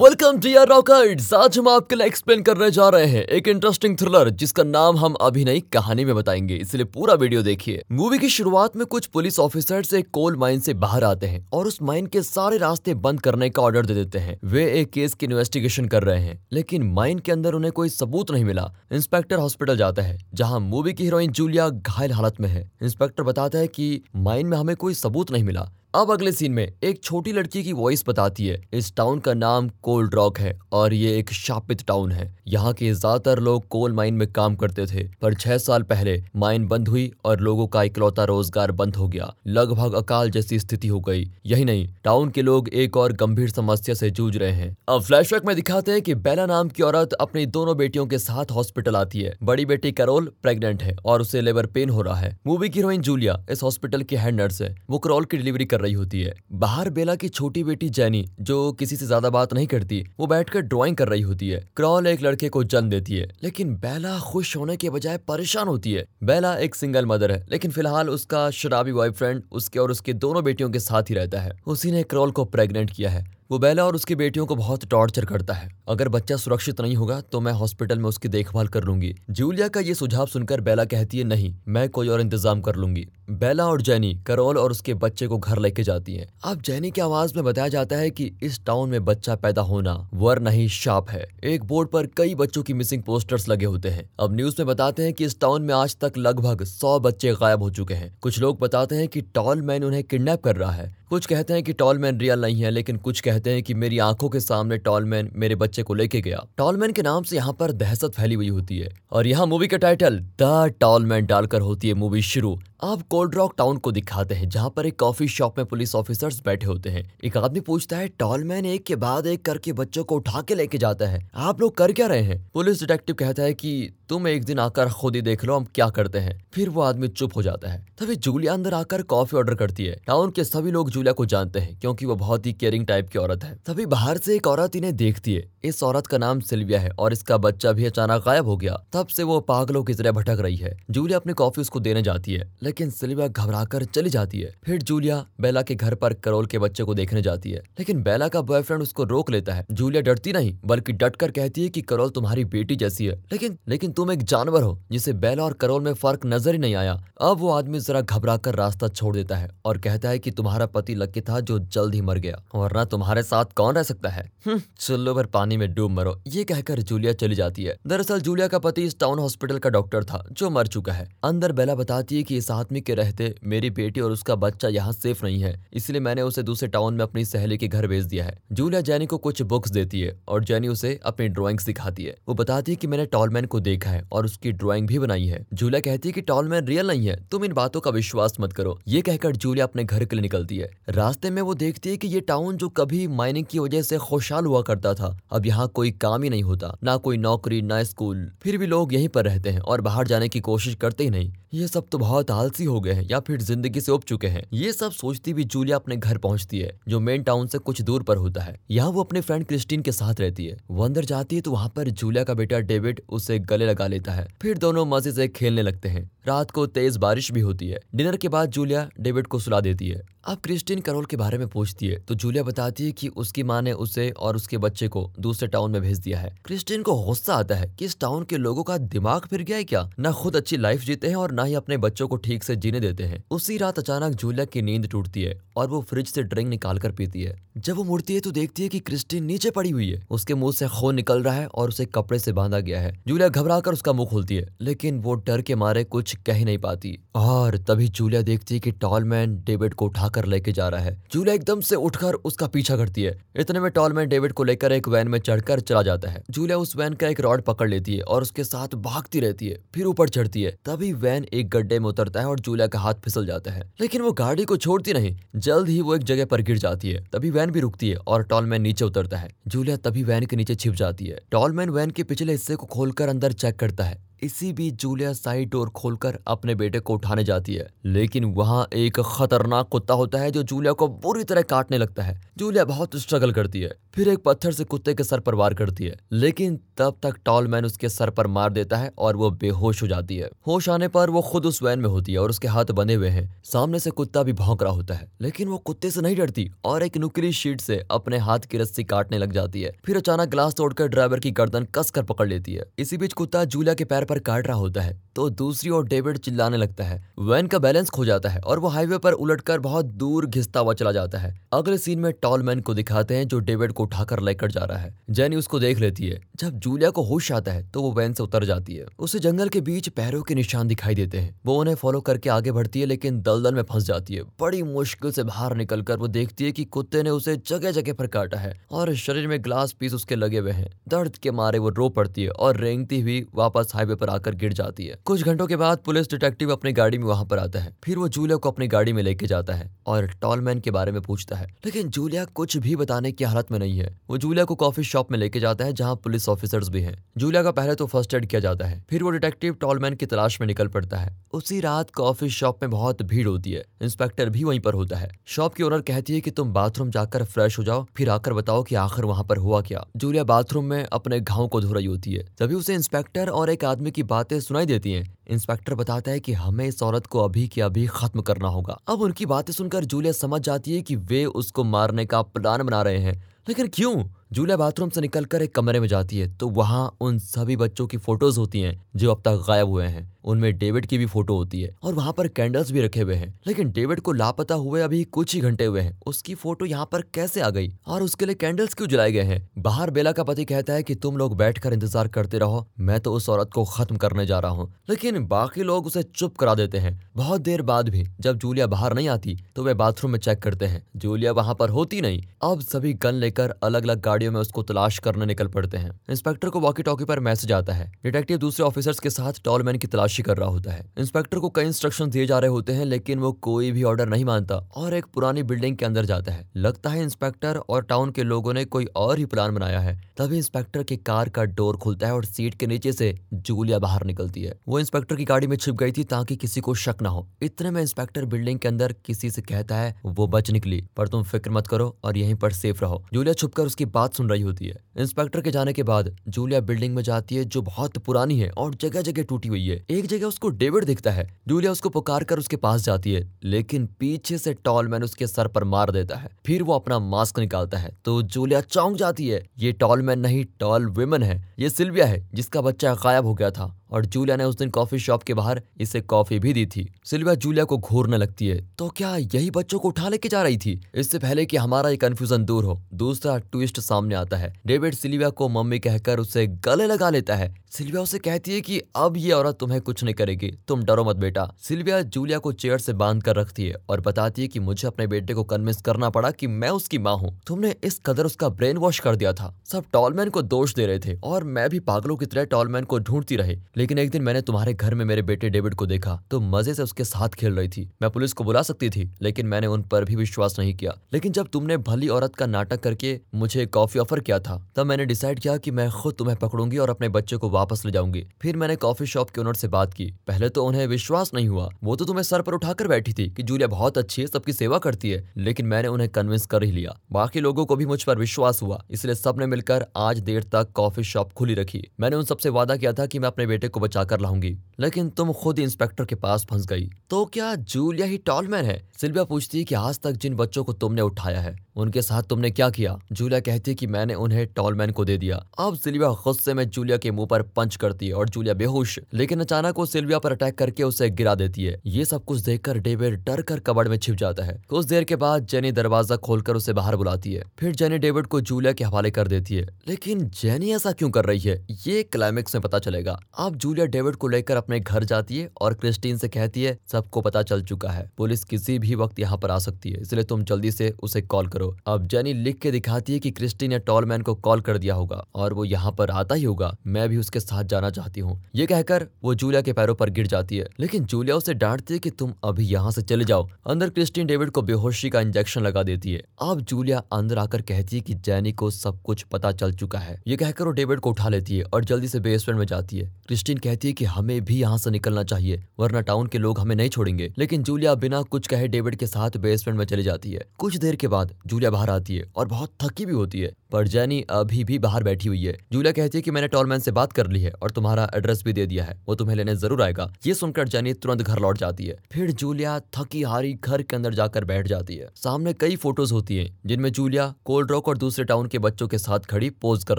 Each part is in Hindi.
वेलकम टू यार रॉकर्ड्स आज हम आपके लिए एक्सप्लेन करने जा रहे हैं एक इंटरेस्टिंग थ्रिलर जिसका नाम हम अभी नहीं कहानी में बताएँगे। इसलिए पूरा वीडियो देखिए। मूवी की शुरुआत में कुछ पुलिस ऑफिसर्स एक कोल माइन से बाहर आते हैं और उस माइन के सारे रास्ते बंद करने का ऑर्डर दे देते हैं। वे एक केस की इन्वेस्टिगेशन कर रहे हैं, लेकिन माइन के अंदर उन्हें कोई सबूत नहीं मिला। इंस्पेक्टर हॉस्पिटल जाता है, जहाँ मूवी की हीरोइन जूलिया घायल हालत में है। इंस्पेक्टर बताता है की माइन में हमें कोई सबूत नहीं मिला। अब अगले सीन में एक छोटी लड़की की वॉइस बताती है। इस टाउन का नाम कोल्ड रॉक है और ये एक शापित टाउन है। यहाँ के ज़्यादातर लोग कोल माइन में काम करते थे, पर छह साल पहले माइन बंद हुई और लोगों का इकलौता रोज़गार बंद हो गया। लगभग अकाल जैसी स्थिति हो गई। यही नहीं टाउन के लोग एक और गंभीर समस्या से जूझ रहे हैं। अब फ्लैशबैक में दिखाते हैं कि बेला नाम की औरत अपनी दोनों बेटियों के साथ हॉस्पिटल आती है। बड़ी बेटी करोल प्रेग्नेंट है और उसे लेबर पेन हो रहा है। मूवी की हीरोइन जूलिया इस हॉस्पिटल की हेड नर्स है। वो करोल की डिलीवरी कर रही होती है। बाहर बेला की छोटी बेटी जैनी, जो किसी से ज़्यादा बात नहीं करती, वो बैठकर ड्राइंग कर रही होती है। क्रॉल एक लड़के को जन्म देती है, लेकिन बेला खुश होने के बजाय परेशान होती है। बेला एक सिंगल मदर है, लेकिन फ़िलहाल उसका शराबी बॉयफ्रेंड उसके और उसके दोनों बेटियों के साथ ही रहता है। उसी ने क्रॉल को प्रेग्नेंट किया है। वो बेला और उसकी बेटियों को बहुत टॉर्चर करता है। अगर बच्चा सुरक्षित नहीं होगा तो मैं हॉस्पिटल में उसकी देखभाल कर लूँगी। जूलिया का ये सुझाव सुनकर बेला कहती है, नहीं, मैं कोई और इंतज़ाम कर लूँगी। बेला और जैनी, करोल और उसके बच्चे को घर लेके जाती हैं। अब जैनी की आवाज़ में बताया जाता है कि इस टाउन में बच्चा पैदा होना वर नहीं, शाप है। एक बोर्ड पर कई बच्चों की मिसिंग पोस्टर्स लगे होते हैं। अब न्यूज़ में बताते हैं कि इस टाउन में आज तक लगभग सौ बच्चे गायब हो चुके हैं। कुछ लोग बताते हैं की टॉल मैन उन्हें किडनेप कर रहा है। कुछ कहते हैं कि टॉलमैन रियल नहीं है, लेकिन कुछ कहते हैं कि मेरी आँखों के सामने टॉलमैन मेरे बच्चे को लेके गया। टॉलमैन के नाम से यहाँ पर दहशत फैली हुई होती है, और यहाँ मूवी का टाइटल द टॉलमैन डालकर होती है मूवी शुरू। अब कोल्ड रॉक टाउन को दिखाते हैं, जहाँ पर एक कॉफ़ी शॉप में पुलिस ऑफिसर्स बैठे होते हैं। एक आदमी पूछता है टॉलमैन एक के बाद एक करके बच्चों को उठा के लेके जाता है। आप लोग कर क्या रहे हैं? पुलिस डिटेक्टिव कहता है कि, तुम एक दिन आकर खुद ही देख लो, हम क्या करते हैं। फिर वो आदमी चुप हो जाता है। तभी जूलिया अंदर आकर कॉफ़ी ऑर्डर करती है। टाउन के सभी लोग जूलिया को जानते हैं, क्योंकि वो बहुत ही केयरिंग टाइप की औरत है। तभी बाहर से एक औरत इन्हें देखती है। इस औरत का नाम सिल्विया है और इसका बच्चा भी अचानक गायब हो गया। तब से वो पागलों की तरह भटक रही है। जूलिया अपनी कॉफ़ी उसको देने जाती है। लेकिन सिल्विया घबराकर चली जाती है। फिर जूलिया बेला के घर पर करोल के बच्चे को देखने जाती है। लेकिन बेला का बॉयफ्रेंड उसको रोक लेता है। जूलिया डरती नहीं बल्कि डट कर कहती है कि करोल तुम्हारी बेटी जैसी है। लेकिन लेकिन तुम एक जानवर हो जिसे बेला और करोल में फ़र्क नज़र ही नहीं आया। अब वो आदमी जरा घबरा कर रास्ता छोड़ देता है और कहता है कि तुम्हारा पति लकी था जो जल्द ही मर गया। वरना तुम्हारे साथ कौन रह सकता है? हम्म, चलो भर पानी में डूब मरो। ये कहकर जूलिया चली जाती है। दरअसल जूलिया का पति इस टाउन हॉस्पिटल का डॉक्टर था जो मर चुका है। अंदर बेला बताती है कि इस आदमी के रहते मेरी बेटी और उसका बच्चा यहाँ सेफ़ नहीं है, इसलिए मैंने उसे दूसरे टाउन में अपनी सहेली के घर भेज दिया है। जूलिया जैनी को कुछ बुक्स देती है और जैनी उसे अपनी ड्रॉइंग्स दिखाती है। वो बताती है कि मैंने टॉलमैन को देखा है और उसकी ड्राइंग भी बनाई है। जूलिया कहती है कि टॉलमैन रियल नहीं है, तुम इन बातों का विश्वास मत करो। ये कहकर जूलिया अपने घर के लिए निकलती है। रास्ते में वो देखती है की ये टाउन जो कभी माइनिंग की वजह से खुशहाल हुआ करता था, अब यहाँ कोई काम ही नहीं होता, ना कोई नौकरी, ना स्कूल फिर भी लोग यहीं पर रहते हैं और बाहर जाने की कोशिश करते ही नहीं। ये सब तो बहुत आलसी हो गए हैं या फिर ज़िंदगी से उप चुके हैं। ये सब सोचती भी जूलिया अपने घर पहुँचती है, जो मेन टाउन से कुछ दूर पर होता है। यहाँ वो अपने फ्रेंड क्रिस्टीन के साथ रहती है। वो अंदर जाती है तो वहाँ पर जूलिया का बेटा डेविड उसे गले लगा लेता है। फिर दोनों मज़े से खेलने लगते हैं। रात को तेज बारिश भी होती है। डिनर के बाद जूलिया डेविड को सुला देती है। अब क्रिस्टीन करोल के बारे में पूछती है तो जूलिया बताती है कि उसकी माँ ने उसे और उसके बच्चे को दूसरे टाउन में भेज दिया है। क्रिस्टीन को गुस्सा आता है कि इस टाउन के लोगों का दिमाग फिर गया है क्या? न खुद अच्छी लाइफ जीते हैं और न ही अपने बच्चों को ठीक से जीने देते हैं। उसी रात अचानक जूलिया की नींद टूटती है और वो फ्रिज से ड्रिंक निकाल कर पीती है। जब वो मुड़ती है तो देखती है की क्रिस्टीन नीचे पड़ी हुई है। उसके मुँह से खून निकल रहा है और उसे कपड़े से बांधा गया है। जूलिया घबरा उसका मुँह खोलती है, लेकिन वो डर के मारे कुछ कह ही नहीं पाती। और तभी जूलिया देखती है कि टॉलमैन डेविड को उठाकर लेके जा रहा है। जूलिया एकदम से उठकर उसका पीछा करती है। इतने में टॉलमैन डेविड को लेकर एक वैन में चढ़कर चला जाता है। जूलिया उस वैन का एक रॉड पकड़ लेती है और उसके साथ भागती रहती है, फिर ऊपर चढ़ती है। तभी वैन एक गड्ढे में उतरता है और जूलिया का हाथ फिसल जाता है। लेकिन वो गाड़ी को छोड़ती नहीं, जल्द ही वो एक जगह पर गिर जाती है। तभी वैन भी रुकती है और टॉलमैन नीचे उतरता है। जूलिया तभी वैन के नीचे छिप जाती है। टॉलमैन वैन के पिछले हिस्से को खोलकर अंदर चेक करता है। इसी बीच जूलिया साइड डोर खोलकर अपने बेटे को उठाने जाती है। लेकिन वहाँ एक खतरनाक कुत्ता होता है जो जूलिया को बुरी तरह काटने लगता है। जूलिया बहुत स्ट्रगल करती है, फिर एक पत्थर से कुत्ते के सर पर वार करती है। लेकिन तब तक टॉल मैन उसके सर पर मार देता है और वो बेहोश हो जाती है। होश आने पर वो खुद उस वैन में होती है और उसके हाथ बंधे हुए हैं। सामने से कुत्ता भी भौंक रहा होता है, लेकिन वो कुत्ते से नहीं डरती और एक नुकली शीट से अपने हाथ की रस्सी काटने लग जाती है। फिर अचानक ग्लास तोड़कर ड्राइवर की गर्दन कस कर पकड़ लेती है। इसी बीच कुत्ता जूलिया के पैर पर काट रहा होता है तो दूसरी ओर डेविड चिल्लाने लगता है। वैन का बैलेंस खो जाता है और वो हाईवे पर उलटकर बहुत दूर घिसता हुआ चला जाता है। अगले सीन में टॉल मैन को दिखाते हैं जो डेविड को उठाकर लेकर जा रहा है। जैनी उसको देख लेती है। जब जूलिया को होश आता है तो वो वैन से उतर जाती है। उसे जंगल के बीच पैरों के निशान दिखाई देते हैं। वो उन्हें फॉलो करके आगे बढ़ती है, लेकिन दलदल में फंस जाती है। बड़ी मुश्किल से बाहर निकलकर वो देखती है कि कुत्ते ने उसे जगह जगह पर काटा है और शरीर में ग्लास पीस उसके लगे हुए हैं। दर्द के मारे वो रो पड़ती है और रेंगती हुई वापस हाईवे पर आकर गिर जाती है। कुछ घंटों के बाद पुलिस डिटेक्टिव अपनी गाड़ी में वहाँ पर आता है। फिर वो जूलिया को अपनी गाड़ी में लेके जाता है और टॉलमैन के बारे में पूछता है। लेकिन जूलिया कुछ भी बताने की हालत में नहीं है। वो जूलिया को कॉफ़ी शॉप में लेके जाता है, जहाँ पुलिस ऑफिसर्स भी हैं। जूलिया का पहले तो फ़र्स्ट एड किया जाता है। फिर वो डिटेक्टिव टॉलमैन की तलाश में निकल पड़ता है। उसी रात कॉफ़ी शॉप में बहुत भीड़ होती है। इंस्पेक्टर भी वहीं पर होता है। शॉप की ओनर कहती है कि तुम बाथरूम जाकर फ्रेश हो जाओ। फिर आकर बताओ कि आखिर वहाँ पर हुआ क्या। जूलिया बाथरूम में अपने घाव को धो रही होती है। तभी उसे इंस्पेक्टर और एक आदमी की बातें सुनाई देती हैं। इंस्पेक्टर बताता है कि हमें इस औरत को अभी के अभी खत्म करना होगा। अब उनकी बातें सुनकर जूलिया समझ जाती है कि वे उसको मारने का प्लान बना रहे हैं। लेकिन क्यों? जूलिया बाथरूम से निकलकर एक कमरे में जाती है तो वहाँ उन सभी बच्चों की फ़ोटोज़ होती हैं, जो अब तक गायब हुए हैं। उनमें डेविड की भी फ़ोटो होती है और वहाँ पर कैंडल्स भी रखे हुए हैं। लेकिन डेविड को लापता हुए अभी कुछ ही घंटे हुए हैं। उसकी फ़ोटो यहाँ पर कैसे आ गई? और उसके लिए कैंडल्स क्यों जलाए गए हैं? बाहर बेला का पति कहता है कि तुम लोग बैठकर इंतज़ार करते रहो। मैं तो उस औरत को खत्म करने जा रहा हूँ। लेकिन बाकी लोग उसे चुप करा देते हैं। बहुत देर बाद भी जब जूलिया बाहर नहीं आती तो वे बाथरूम में चेक करते हैं। जूलिया वहाँ पर होती नहीं। अब सभी गन लेकर अलग अलग गाड़ियों में उसको तलाश करने निकल पड़ते हैं। इंस्पेक्टर को वॉकी टॉकी पर मैसेज आता है। डिटेक्टिव दूसरे ऑफिसर्स के साथ टॉलमैन की तलाशी कर रहा होता है। इंस्पेक्टर को कई इंस्ट्रक्शन दिए जा रहे होते हैं, लेकिन वो कोई भी ऑर्डर नहीं मानता और एक पुरानी बिल्डिंग के अंदर जाता है। लगता है इंस्पेक्टर और टाउन के लोगों ने कोई और ही प्लान बनाया है। तभी इंस्पेक्टर की कार का डोर खुलता है और सीट के नीचे से जूलिया बाहर निकलती है। वो इंस्पेक्टर की गाड़ी में छिप गई थी ताकि किसी को शक ना हो। इतने में इंस्पेक्टर बिल्डिंग के अंदर किसी से कहता है, वो बच निकली, पर तुम फ़िक्र मत करो और यहीं पर सेफ़ रहो। जूलिया छुपकर उसकी बात सुन रही होती है। इंस्पेक्टर के जाने के बाद जूलिया बिल्डिंग में जाती है, जो बहुत पुरानी है और जगह जगह टूटी हुई है। एक जगह उसको डेविड दिखता है, जूलिया उसको पुकार कर उसके पास जाती है, लेकिन पीछे से टॉलमैन उसके सर पर मार देता है, फिर वो अपना मास्क निकालता है तो जूलिया चौंक जाती है। ये टॉलमैन नहीं, टॉल वुमेन है, ये सिल्विया है, जिसका बच्चा गायब हो गया था। और जूलिया ने उस दिन कॉफ़ी शॉप के बाहर इसे कॉफ़ी भी दी थी। सिल्विया जूलिया को घूरने लगती है। तो क्या यही बच्चों को उठा लेके जा रही थी? इससे पहले कि हमारा ये कंफ्यूजन दूर हो, दूसरा ट्विस्ट सामने आता है। डेविड सिल्विया को मम्मी कहकर उसे गले लगा लेता है। सिल्विया उसे कहती है कि अब ये औरत तुम्हें कुछ नहीं करेगी। तुम डरो मत बेटा। सिल्विया जूलिया को चेयर से बाँध कर रखती है और बताती है कि मुझे अपने बेटे को कन्विंस करना पड़ा कि मैं उसकी माँ हूँ। तुमने इस कदर उसका ब्रेन वॉश कर दिया था। सब टॉलमैन को दोष दे रहे थे और मैं भी पागलों की तरह टॉलमैन को ढूंढती रही। लेकिन एक दिन मैंने तुम्हारे घर में मेरे बेटे डेविड को देखा तो मज़े से उसके साथ खेल रही थी। मैं पुलिस को बुला सकती थी, लेकिन मैंने उन पर भी विश्वास नहीं किया। लेकिन जब तुमने भली औरत का नाटक करके मुझे कॉफ़ी ऑफ़र किया था, तब मैंने डिसाइड किया कि मैं खुद तुम्हें पकड़ूँगी और अपने बच्चे को वापस ले जाऊँगी। फिर मैंने कॉफ़ी शॉप के ओनर से बात की। पहले तो उन्हें विश्वास नहीं हुआ। वो तो तुम्हें सर पर उठाकर बैठी थी कि जूलिया बहुत अच्छी है, सबकी सेवा करती है, लेकिन मैंने उन्हें कन्विंस कर ही लिया। बाकी लोगों को भी मुझ पर विश्वास हुआ, इसलिए सबने मिलकर आज देर तक कॉफ़ी शॉप खुली रखी। मैंने उन सबसे वादा किया था कि मैं अपने बेटे को बचा कर लाऊँगी। लेकिन तुम खुद इंस्पेक्टर के पास फंस गई। तो क्या जूलिया ही टॉलमैन है? सिल्विया पूछती है कि आज तक जिन बच्चों को तुमने उठाया है। उनके साथ तुमने क्या किया? जूलिया कहती है कि मैंने उन्हें टॉलमैन को दे दिया। अब सिल्विया गुस्से में जूलिया के मुँह पर पंच करती है और जूलिया बेहोश, लेकिन अचानक वो सिल्विया पर अटैक करके उसे गिरा देती है। ये सब कुछ देखकर डेविड डर कर कबड़ में छिप जाता है। कुछ देर के बाद जेनी दरवाज़ा खोलकर उसे बाहर बुलाती है। फिर जेनी डेविड को जूलिया के हवाले कर देती है। लेकिन जेनी ऐसा क्यों कर रही है? ये क्लाइमेक्स में पता चलेगा। अब जूलिया डेविड को लेकर अपने घर जाती है और क्रिस्टीन से कहती है, सबको पता चल चुका है। पुलिस किसी भी वक्त यहाँ पर आ सकती है, इसलिए तुम जल्दी से उसे कॉल करो। अब जेनी लिख के दिखाती है कि क्रिस्टी ने टॉलमैन को कॉल कर दिया होगा और वो यहाँ पर आता ही होगा। मैं भी उसके साथ जाना चाहती हूँ। ये कहकर वो जूलिया के पैरों पर गिर जाती है। लेकिन जूलिया उसे डांटती है कि तुम अभी यहाँ से चले जाओ। अंदर क्रिस्टीन डेविड को बेहोशी का इंजेक्शन लगा देती है। अब जूलिया अंदर आकर कहती है की जैनी को सब कुछ पता चल चुका है। ये कहकर वो डेविड को उठा लेती है और जल्दी से बेसमेंट में जाती है। क्रिस्टीन कहती है की हमें भी यहाँ से निकलना चाहिए, वरना टाउन के लोग हमें नहीं छोड़ेंगे। लेकिन जूलिया बिना कुछ कहे डेविड के साथ बेसमेंट में चली जाती है। कुछ देर के बाद जूलिया बाहर आती है और बहुत थकी भी होती है। पर जैनी अभी भी बाहर बैठी हुई है। जूलिया कहती है कि मैंने टॉलमैन से बात कर ली है और तुम्हारा एड्रेस भी दे दिया है। वो तुम्हें लेने ज़रूर आएगा। ये सुनकर जैनी तुरंत घर लौट जाती है। फिर जूलिया थकी हारी घर के अंदर जाकर बैठ जाती है। सामने कई फ़ोटोज़ होती है, जिनमें जूलिया कोल्ड रॉक और दूसरे टाउन के बच्चों के साथ खड़ी पोज कर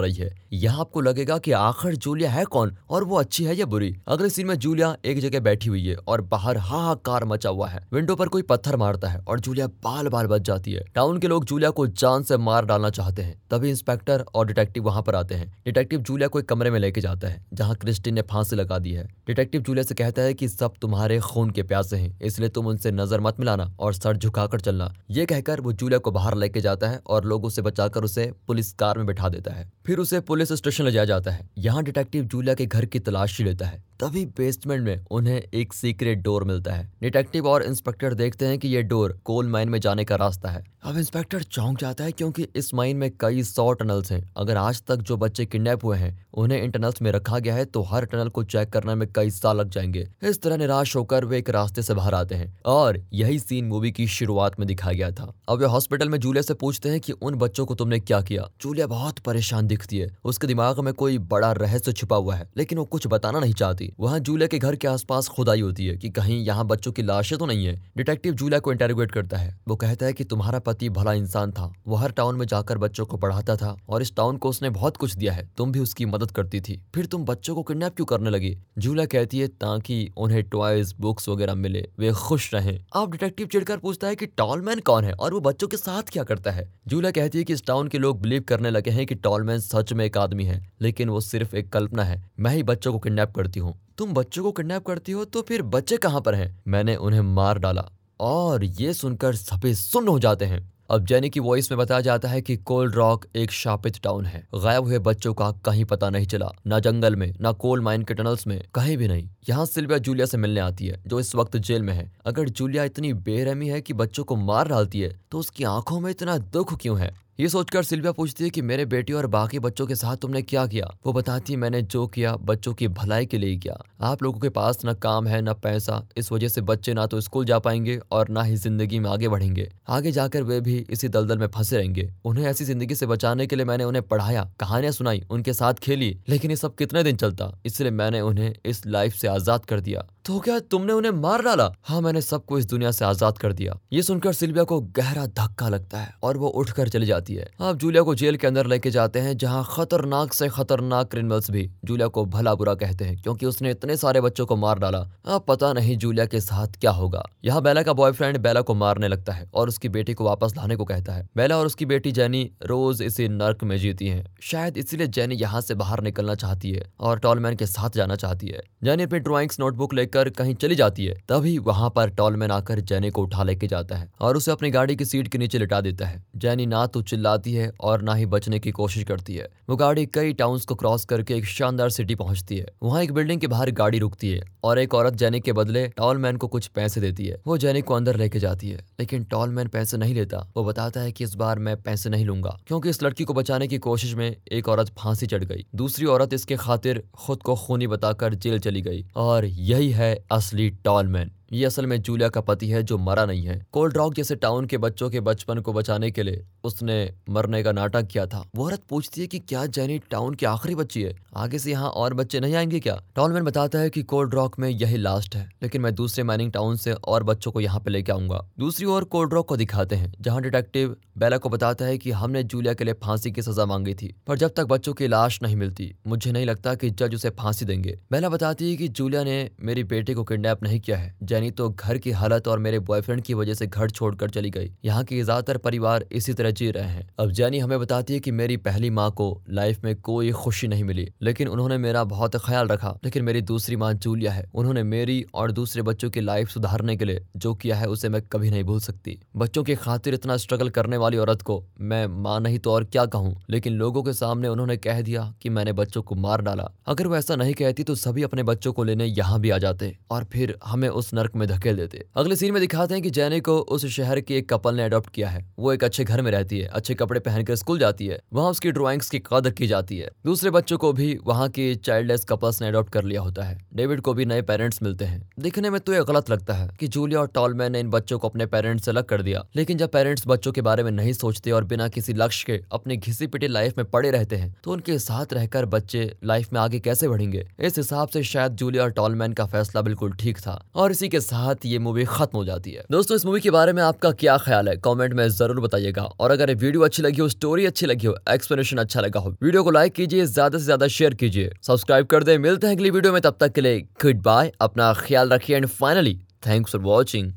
रही है। यहाँ आपको लगेगा की आखिर जूलिया है कौन, और वो अच्छी है या बुरी? अगले सीन में जूलिया एक जगह बैठी हुई है और बाहर हाहाकार मचा हुआ है। विंडो पर कोई पत्थर मारता है और जूलिया बाल बाल बच जाती है। टाउन के लोग जूलिया को जान से मार डालना चाहते हैं। तभी इंस्पेक्टर और डिटेक्टिव वहाँ पर आते हैं। डिटेक्टिव जूलिया को एक कमरे में लेके जाता है, जहाँ क्रिस्टिन ने फांसी लगा दी है। डिटेक्टिव जूलिया से कहता है कि सब तुम्हारे खून के प्यासे हैं, इसलिए तुम उनसे नज़र मत मिलाना और सर झुकाकर चलना। ये कहकर वो जूलिया को बाहर लेके जाता है और लोगों से बचाकर उसे पुलिस कार में बैठा देता है। फिर उसे पुलिस स्टेशन ले जाया जाता है। यहाँ डिटेक्टिव जूलिया के घर की तलाशी लेता है। तभी बेसमेंट में उन्हें एक सीक्रेट डोर मिलता है। डिटेक्टिव और इंस्पेक्टर देखते हैं कि ये डोर कोल माइन में जाने का रास्ता है। अब इंस्पेक्टर चौंक जाता है क्योंकि इस माइन में कई सौ टनल्स हैं। अगर आज तक जो बच्चे किडनैप हुए हैं, उन्हें इन टनल्स में रखा गया है तो हर टनल को चेक करने में कई साल लग जाएँगे। इस तरह निराश होकर वे एक रास्ते से बाहर आते हैं और यही सीन मूवी की शुरुआत में दिखाया गया था। अब वे हॉस्पिटल में जूलिया से पूछते हैं कि उन बच्चों को तुमने क्या किया? जूलिया बहुत परेशान दिखती है। उसके दिमाग में कोई बड़ा रहस्य छुपा हुआ है, लेकिन वो कुछ बताना नहीं चाहती। वहाँ जूलिया के घर के आसपास खुदाई होती है कि कहीं यहाँ बच्चों की लाशें तो नहीं है। डिटेक्टिव जूलिया को इंटेरोगेट करता है। वो कहता है कि तुम्हारा पति भला इंसान था। वो हर टाउन में जाकर बच्चों को पढ़ाता था और इस टाउन को उसने बहुत कुछ दिया है। तुम भी उसकी मदद करती थी। फिर तुम बच्चों को किडनैप क्यों करने लगी? जूलिया कहती है ताकि उन्हें टॉयज बुक्स वगैरह मिले। वे खुश रहें। अब डिटेक्टिव चिड़कर पूछता है कि टॉलमैन कौन है और वो बच्चों के साथ क्या करता है? जूलिया कहती है कि इस टाउन के लोग बिलीव करने लगे हैं कि टॉलमैन सच में एक आदमी है, लेकिन वो सिर्फ़ एक कल्पना है। मैं ही बच्चों को किडनैप करती हूँ। तुम बच्चों को किडनैप करती हो तो फिर बच्चे कहाँ पर हैं? मैंने उन्हें मार डाला। और ये सुनकर सभी सुन हो जाते हैं। अब जेनी की वॉइस में बताया जाता है कि कोल्ड रॉक एक शापित टाउन है। गायब हुए बच्चों का कहीं पता नहीं चला। न जंगल में, न कोल माइन के टनल्स में, कहीं भी नहीं। यहाँ सिल्विया जूलिया से मिलने आती है, जो इस वक्त जेल में है। अगर जूलिया इतनी बेरहमी है कि बच्चों को मार डालती है तो उसकी आँखों में इतना दुख क्यों है? ये सोचकर सिल्विया पूछती है कि मेरे बेटी और बाकी बच्चों के साथ तुमने क्या किया? वो बताती है, मैंने जो किया, बच्चों की भलाई के लिए किया। आप लोगों के पास न काम है, न पैसा। इस वजह से बच्चे ना तो स्कूल जा पाएँगे और ना ही ज़िंदगी में आगे बढ़ेंगे। आगे जाकर वे भी इसी दलदल में फंसे रहेंगे। उन्हें ऐसी ज़िंदगी से बचाने के लिए मैंने उन्हें पढ़ाया, कहानियाँ सुनाई, उनके साथ खेली, लेकिन ये सब कितने दिन चलता? इसलिए मैंने उन्हें इस लाइफ से आज़ाद कर दिया। तो क्या तुमने उन्हें मार डाला? हाँ मैंने सबको इस दुनिया से आज़ाद कर दिया। ये सुनकर सिल्विया को गहरा धक्का लगता है और वो उठकर चली जाती है। अब जूलिया को जेल के अंदर लेके जाते हैं, जहाँ खतरनाक से खतरनाक क्रिमिनल्स भी जूलिया को भला बुरा कहते हैं, क्योंकि उसने इतने सारे बच्चों को मार डाला। अब पता नहीं जूलिया के साथ क्या होगा। यहाँ बेला का बॉयफ्रेंड बेला को मारने लगता है और उसकी बेटी को वापस लाने को कहता है। बेला और उसकी बेटी जैनी रोज इसी नर्क में जीती है। शायद इसीलिए जैनी यहाँ से बाहर निकलना चाहती है और टॉलमैन के साथ जाना चाहती है। जैनी अपनी ड्रॉइंग्स नोटबुक लेकर कहीं चली जाती है, तभी वहाँ पर टॉलमैन आकर जैनी को उठा लेके जाता है और उसे अपनी गाड़ी की सीट के नीचे लिटा देता है। जैनी ना तो चिल्लाती है और ना ही बचने की कोशिश करती है। वो गाड़ी कई टाउन को क्रॉस करके एक शानदार सिटी पहुँचती है। वहाँ एक बिल्डिंग के बाहर गाड़ी रुकती है और एक औरत जैनी के बदले टॉलमैन को कुछ पैसे देती है। वो जैनी को अंदर लेके जाती है, लेकिन टॉलमैन पैसे नहीं लेता। वो बताता है की इस बार मैं पैसे नहीं लूँगा, क्योंकि इस लड़की को बचाने की कोशिश में एक औरत फांसी चढ़ गई। दूसरी औरत इसके खातिर खुद को खूनी बताकर जेल चली गई और यही है असली टॉलमैन ये असल में जूलिया का पति है जो मरा नहीं है। कोल्ड रॉक जैसे टाउन के बच्चों के बचपन को बचाने के लिए उसने मरने का नाटक किया था। वो औरत पूछती है कि क्या जैनी टाउन की आखिरी बच्ची है? आगे से यहाँ और बच्चे नहीं आएँगे क्या? टॉलमैन बताता है कि कोल्ड रॉक में यही लास्ट है, लेकिन मैं दूसरे माइनिंग टाउन से और बच्चों को यहाँ पे लेके आऊँगा। दूसरी ओर कोल्ड रॉक को दिखाते हैं, जहाँ डिटेक्टिव बेला को बताता है कि हमने जूलिया के लिए फांसी की सजा मांगी थी, पर जब तक बच्चों की लाश नहीं मिलती, मुझे नहीं लगता की जज उसे फांसी देंगे। बेला बताती है की जूलिया ने मेरी बेटे को किडनेप नहीं किया है। जैनी तो घर की हालत और मेरे बॉयफ्रेंड की वजह से घर छोड़कर चली गई। यहाँ के ज़्यादातर परिवार इसी तरह जी रहे हैं। अब जैनी हमें बताती है कि मेरी पहली माँ को लाइफ में कोई खुशी नहीं मिली, लेकिन उन्होंने मेरा बहुत ख्याल रखा, लेकिन मेरी दूसरी माँ जूलिया है। उन्होंने मेरी और दूसरे बच्चों की लाइफ सुधारने के लिए जो किया है उसे मैं कभी नहीं भूल सकती। बच्चों की खातिर इतना स्ट्रगल करने वाली औरत को मैं माँ नहीं तो और क्या कहूँ? लेकिन लोगों के सामने उन्होंने कह दिया कि मैंने बच्चों को मार डाला। अगर वो ऐसा नहीं कहती तो सभी अपने बच्चों को लेने यहाँ भी आ जाते। और फिर हमें उस नर्क में धकेल देते अगले सीन में दिखाते हैं कि जैनी को उस शहर के एक कपल ने अडॉप्ट किया है। वो एक अच्छे घर में रहती है, अच्छे कपड़े पहनकर स्कूल जाती है। वहाँ उसकी ड्रॉइंग्स की कदर की जाती है। दूसरे बच्चों को भी वहाँ के चाइल्डलेस कपल्स ने अडॉप्ट कर लिया होता है। डेविड को भी नए पेरेंट्स मिलते हैं। दिखने में तो ये गलत लगता है कि जूलिया और टॉलमैन ने इन बच्चों को अपने पेरेंट्स से अलग कर दिया। लेकिन जब पेरेंट्स बच्चों के बारे में नहीं सोचते और बिना किसी लक्ष्य के अपनी घिसी पिटी लाइफ में पड़े रहते हैं तो उनके साथ रहकर बच्चे लाइफ में आगे कैसे बढ़ेंगे? इस हिसाब से शायद जूलिया और टॉलमैन का फैसला बिल्कुल ठीक था। और इसी के साथ ये मूवी खत्म हो जाती है। दोस्तों, इस मूवी के बारे में आपका क्या ख्याल है? कॉमेंट में ज़रूर बताइएगा। और अगर वीडियो अच्छी लगी हो स्टोरी अच्छी लगी हो एक्सप्लेनेशन अच्छा लगा हो वीडियो को लाइक कीजिए, ज़्यादा से ज़्यादा शेयर कीजिए। सब्सक्राइब कर दे। मिलते हैं अगली वीडियो में। तब तक के लिए गुड बाय अपना ख्याल रखिए। And finally thanks for watching